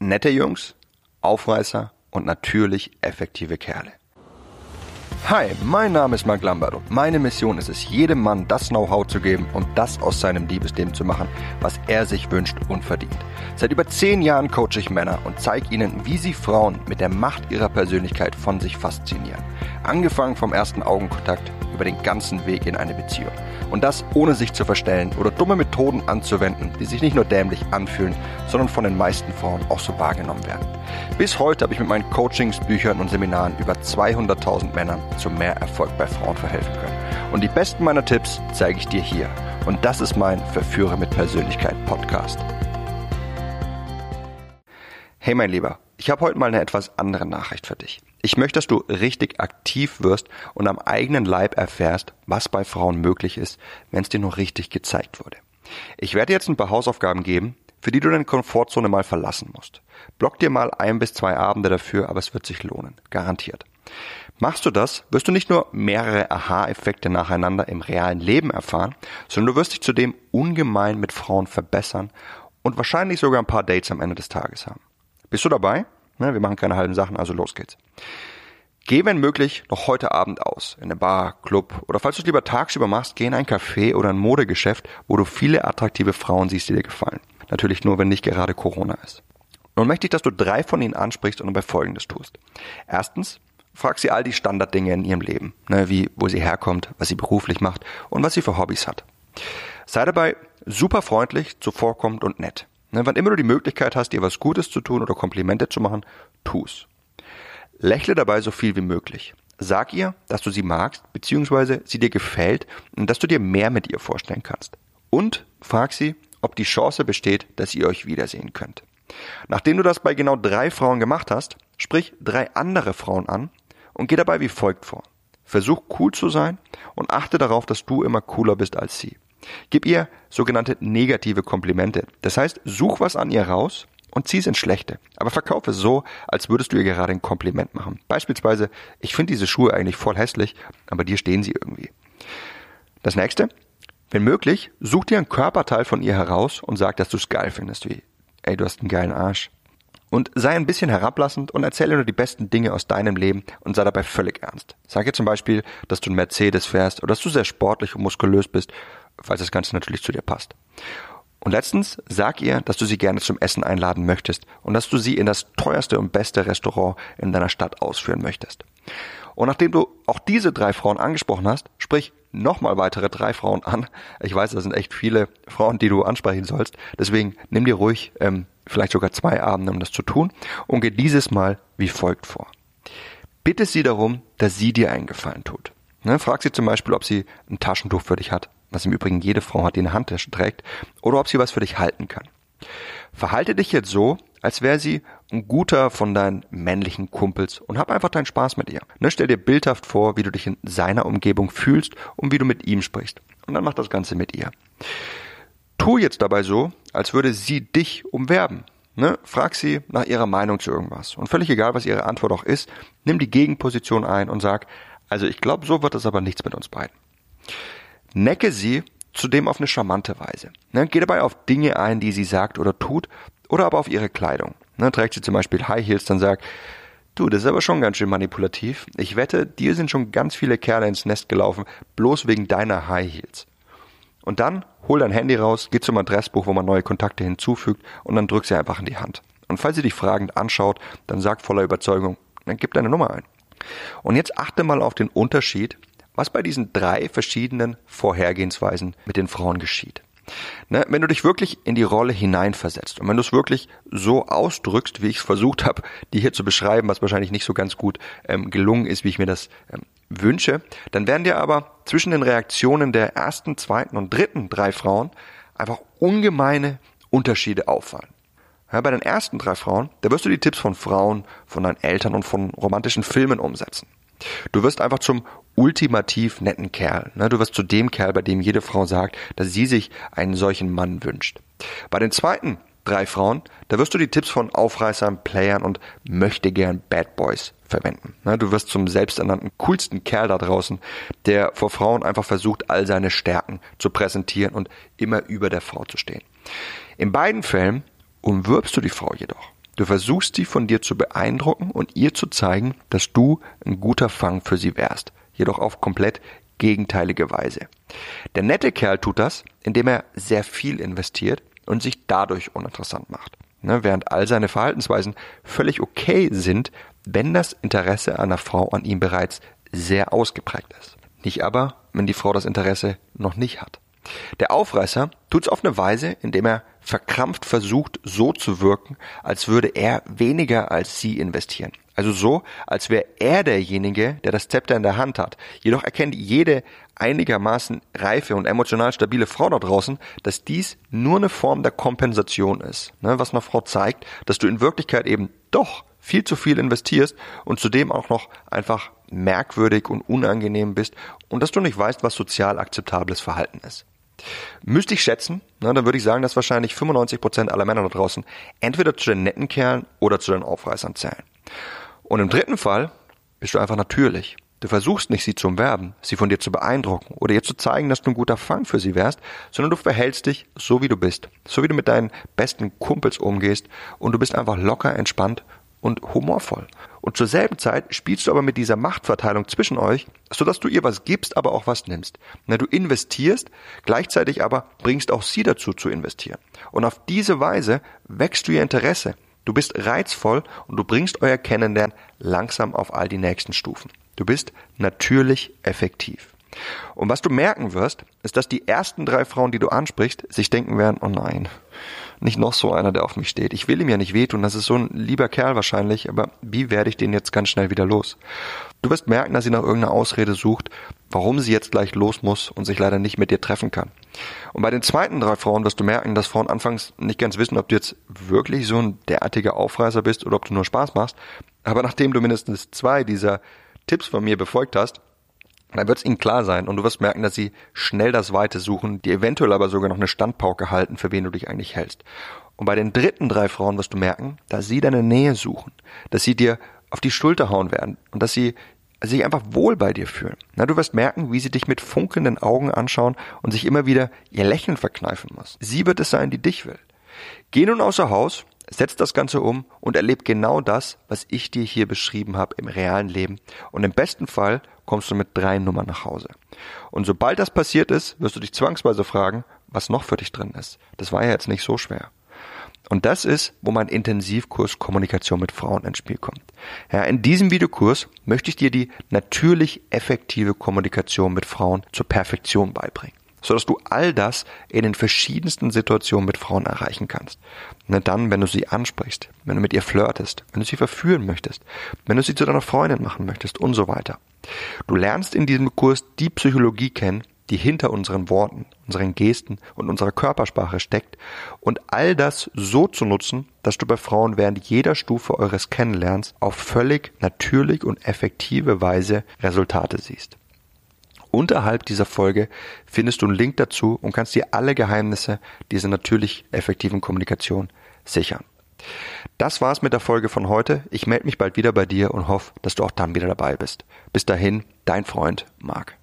nette Jungs, Aufreißer und natürlich effektive Kerle. Hi, mein Name ist Mark Lambert und meine Mission ist es, jedem Mann das Know-how zu geben und das aus seinem Liebesleben zu machen, was er sich wünscht und verdient. Seit über zehn Jahren coache ich Männer und zeige ihnen, wie sie Frauen mit der Macht ihrer Persönlichkeit von sich faszinieren. Angefangen vom ersten Augenkontakt über den ganzen Weg in eine Beziehung. Und das ohne sich zu verstellen oder dumme Methoden anzuwenden, die sich nicht nur dämlich anfühlen, sondern von den meisten Frauen auch so wahrgenommen werden. Bis heute habe ich mit meinen Coachings, Büchern und Seminaren über 200.000 Männern zu mehr Erfolg bei Frauen verhelfen können. Und die besten meiner Tipps zeige ich dir hier. Und das ist mein Verführer mit Persönlichkeit Podcast. Hey mein Lieber, ich habe heute mal eine etwas andere Nachricht für dich. Ich möchte, dass du richtig aktiv wirst und am eigenen Leib erfährst, was bei Frauen möglich ist, wenn es dir nur richtig gezeigt wurde. Ich werde jetzt ein paar Hausaufgaben geben, für die du deine Komfortzone mal verlassen musst. Block dir mal ein bis zwei Abende dafür, aber es wird sich lohnen. Garantiert. Machst du das, wirst du nicht nur mehrere Aha-Effekte nacheinander im realen Leben erfahren, sondern du wirst dich zudem ungemein mit Frauen verbessern und wahrscheinlich sogar ein paar Dates am Ende des Tages haben. Bist du dabei? Ne, wir machen keine halben Sachen, also los geht's. Geh, wenn möglich, noch heute Abend aus. In eine Bar, Club oder falls du es lieber tagsüber machst, geh in ein Café oder ein Modegeschäft, wo du viele attraktive Frauen siehst, die dir gefallen. Natürlich nur, wenn nicht gerade Corona ist. Nun möchte ich, dass du drei von ihnen ansprichst und dabei Folgendes tust. Erstens, frag sie all die Standarddinge in ihrem Leben, ne, wie wo sie herkommt, was sie beruflich macht und was sie für Hobbys hat. Sei dabei super freundlich, zuvorkommend und nett. Ne, wann immer du die Möglichkeit hast, ihr was Gutes zu tun oder Komplimente zu machen, tu's. Lächle dabei so viel wie möglich. Sag ihr, dass du sie magst, beziehungsweise sie dir gefällt und dass du dir mehr mit ihr vorstellen kannst. Und frag sie, ob die Chance besteht, dass ihr euch wiedersehen könnt. Nachdem du das bei genau drei Frauen gemacht hast, sprich drei andere Frauen an und geh dabei wie folgt vor. Versuch cool zu sein und achte darauf, dass du immer cooler bist als sie. Gib ihr sogenannte negative Komplimente. Das heißt, such was an ihr raus und zieh es ins Schlechte. Aber verkaufe es so, als würdest du ihr gerade ein Kompliment machen. Beispielsweise, ich finde diese Schuhe eigentlich voll hässlich, aber dir stehen sie irgendwie. Das nächste, wenn möglich, such dir ein Körperteil von ihr heraus und sag, dass du es geil findest, wie, ey, du hast einen geilen Arsch. Und sei ein bisschen herablassend und erzähle nur die besten Dinge aus deinem Leben und sei dabei völlig ernst. Sag ihr zum Beispiel, dass du einen Mercedes fährst oder dass du sehr sportlich und muskulös bist falls das Ganze natürlich zu dir passt. Und letztens sag ihr, dass du sie gerne zum Essen einladen möchtest und dass du sie in das teuerste und beste Restaurant in deiner Stadt ausführen möchtest. Und nachdem du auch diese drei Frauen angesprochen hast, sprich nochmal weitere drei Frauen an. Ich weiß, das sind echt viele Frauen, die du ansprechen sollst. Deswegen nimm dir ruhig ähm, vielleicht sogar zwei Abende, um das zu tun und geh dieses Mal wie folgt vor. Bitte sie darum, dass sie dir einen Gefallen tut. Ne, frag sie zum Beispiel, ob sie ein Taschentuch für dich hat was im Übrigen jede Frau hat, die eine Handtasche trägt, oder ob sie was für dich halten kann. Verhalte dich jetzt so, als wäre sie ein guter von deinen männlichen Kumpels und hab einfach deinen Spaß mit ihr. Ne, stell dir bildhaft vor, wie du dich in seiner Umgebung fühlst und wie du mit ihm sprichst. Und dann mach das Ganze mit ihr. Tu jetzt dabei so, als würde sie dich umwerben. Ne? Frag sie nach ihrer Meinung zu irgendwas. Und völlig egal, was ihre Antwort auch ist, nimm die Gegenposition ein und sag, also ich glaube, so wird es aber nichts mit uns beiden. Necke sie zudem auf eine charmante Weise. Ne, geh dabei auf Dinge ein, die sie sagt oder tut, oder aber auf ihre Kleidung. Ne, trägt sie zum Beispiel High Heels, dann sag, du, das ist aber schon ganz schön manipulativ. Ich wette, dir sind schon ganz viele Kerle ins Nest gelaufen, bloß wegen deiner High Heels. Und dann hol dein Handy raus, geh zum Adressbuch, wo man neue Kontakte hinzufügt, und dann drück sie einfach in die Hand. Und falls sie dich fragend anschaut, dann sag voller Überzeugung, dann gib deine Nummer ein. Und jetzt achte mal auf den Unterschied was bei diesen drei verschiedenen Vorhergehensweisen mit den Frauen geschieht. Ne, wenn du dich wirklich in die Rolle hineinversetzt und wenn du es wirklich so ausdrückst, wie ich es versucht habe, die hier zu beschreiben, was wahrscheinlich nicht so ganz gut ähm, gelungen ist, wie ich mir das ähm, wünsche, dann werden dir aber zwischen den Reaktionen der ersten, zweiten und dritten drei Frauen einfach ungemeine Unterschiede auffallen. Ja, bei den ersten drei Frauen, da wirst du die Tipps von Frauen, von deinen Eltern und von romantischen Filmen umsetzen. Du wirst einfach zum ultimativ netten Kerl. Ne? Du wirst zu dem Kerl, bei dem jede Frau sagt, dass sie sich einen solchen Mann wünscht. Bei den zweiten drei Frauen, da wirst du die Tipps von Aufreißern, Playern und möchte gern Bad Boys verwenden. Ne? Du wirst zum selbsternannten coolsten Kerl da draußen, der vor Frauen einfach versucht, all seine Stärken zu präsentieren und immer über der Frau zu stehen. In beiden Fällen umwirbst du die Frau jedoch. Du versuchst sie von dir zu beeindrucken und ihr zu zeigen, dass du ein guter Fang für sie wärst, jedoch auf komplett gegenteilige Weise. Der nette Kerl tut das, indem er sehr viel investiert und sich dadurch uninteressant macht. Ne, während all seine Verhaltensweisen völlig okay sind, wenn das Interesse einer Frau an ihm bereits sehr ausgeprägt ist. Nicht aber, wenn die Frau das Interesse noch nicht hat. Der Aufreißer tut's auf eine Weise, indem er verkrampft versucht, so zu wirken, als würde er weniger als sie investieren. Also so, als wäre er derjenige, der das Zepter in der Hand hat. Jedoch erkennt jede einigermaßen reife und emotional stabile Frau da draußen, dass dies nur eine Form der Kompensation ist. Ne, was einer Frau zeigt, dass du in Wirklichkeit eben doch viel zu viel investierst und zudem auch noch einfach merkwürdig und unangenehm bist und dass du nicht weißt, was sozial akzeptables Verhalten ist. Müsste ich schätzen, na, dann würde ich sagen, dass wahrscheinlich 95% aller Männer da draußen entweder zu den netten Kerlen oder zu den Aufreißern zählen. Und im dritten Fall bist du einfach natürlich. Du versuchst nicht, sie zu umwerben, sie von dir zu beeindrucken oder ihr zu zeigen, dass du ein guter Fang für sie wärst, sondern du verhältst dich so, wie du bist, so wie du mit deinen besten Kumpels umgehst und du bist einfach locker, entspannt und humorvoll. Und zur selben Zeit spielst du aber mit dieser Machtverteilung zwischen euch, sodass du ihr was gibst, aber auch was nimmst. Na, du investierst, gleichzeitig aber bringst auch sie dazu zu investieren. Und auf diese Weise wächst du ihr Interesse. Du bist reizvoll und du bringst euer Kennenlernen langsam auf all die nächsten Stufen. Du bist natürlich effektiv. Und was du merken wirst, ist, dass die ersten drei Frauen, die du ansprichst, sich denken werden, oh nein, nicht noch so einer, der auf mich steht. Ich will ihm ja nicht wehtun, das ist so ein lieber Kerl wahrscheinlich, aber wie werde ich den jetzt ganz schnell wieder los? Du wirst merken, dass sie nach irgendeiner Ausrede sucht, warum sie jetzt gleich los muss und sich leider nicht mit dir treffen kann. Und bei den zweiten drei Frauen wirst du merken, dass Frauen anfangs nicht ganz wissen, ob du jetzt wirklich so ein derartiger Aufreißer bist oder ob du nur Spaß machst. Aber nachdem du mindestens zwei dieser Tipps von mir befolgt hast, dann wird es ihnen klar sein und du wirst merken, dass sie schnell das Weite suchen, die eventuell aber sogar noch eine Standpauke halten, für wen du dich eigentlich hältst. Und bei den dritten drei Frauen wirst du merken, dass sie deine Nähe suchen, dass sie dir auf die Schulter hauen werden und dass sie sich einfach wohl bei dir fühlen. Na, du wirst merken, wie sie dich mit funkelnden Augen anschauen und sich immer wieder ihr Lächeln verkneifen muss. Sie wird es sein, die dich will. Geh nun außer Haus Setz das Ganze um und erleb genau das, was ich dir hier beschrieben habe im realen Leben. Und im besten Fall kommst du mit drei Nummern nach Hause. Und sobald das passiert ist, wirst du dich zwangsweise fragen, was noch für dich drin ist. Das war ja jetzt nicht so schwer. Und das ist, wo mein Intensivkurs Kommunikation mit Frauen ins Spiel kommt. Ja, in diesem Videokurs möchte ich dir die natürlich effektive Kommunikation mit Frauen zur Perfektion beibringen sodass du all das in den verschiedensten Situationen mit Frauen erreichen kannst. Ne, dann, wenn du sie ansprichst, wenn du mit ihr flirtest, wenn du sie verführen möchtest, wenn du sie zu deiner Freundin machen möchtest und so weiter. Du lernst in diesem Kurs die Psychologie kennen, die hinter unseren Worten, unseren Gesten und unserer Körpersprache steckt und all das so zu nutzen, dass du bei Frauen während jeder Stufe eures Kennenlernens auf völlig natürlich und effektive Weise Resultate siehst. Unterhalb dieser Folge findest du einen Link dazu und kannst dir alle Geheimnisse dieser natürlich effektiven Kommunikation sichern. Das war's mit der Folge von heute. Ich melde mich bald wieder bei dir und hoffe, dass du auch dann wieder dabei bist. Bis dahin, dein Freund Marc.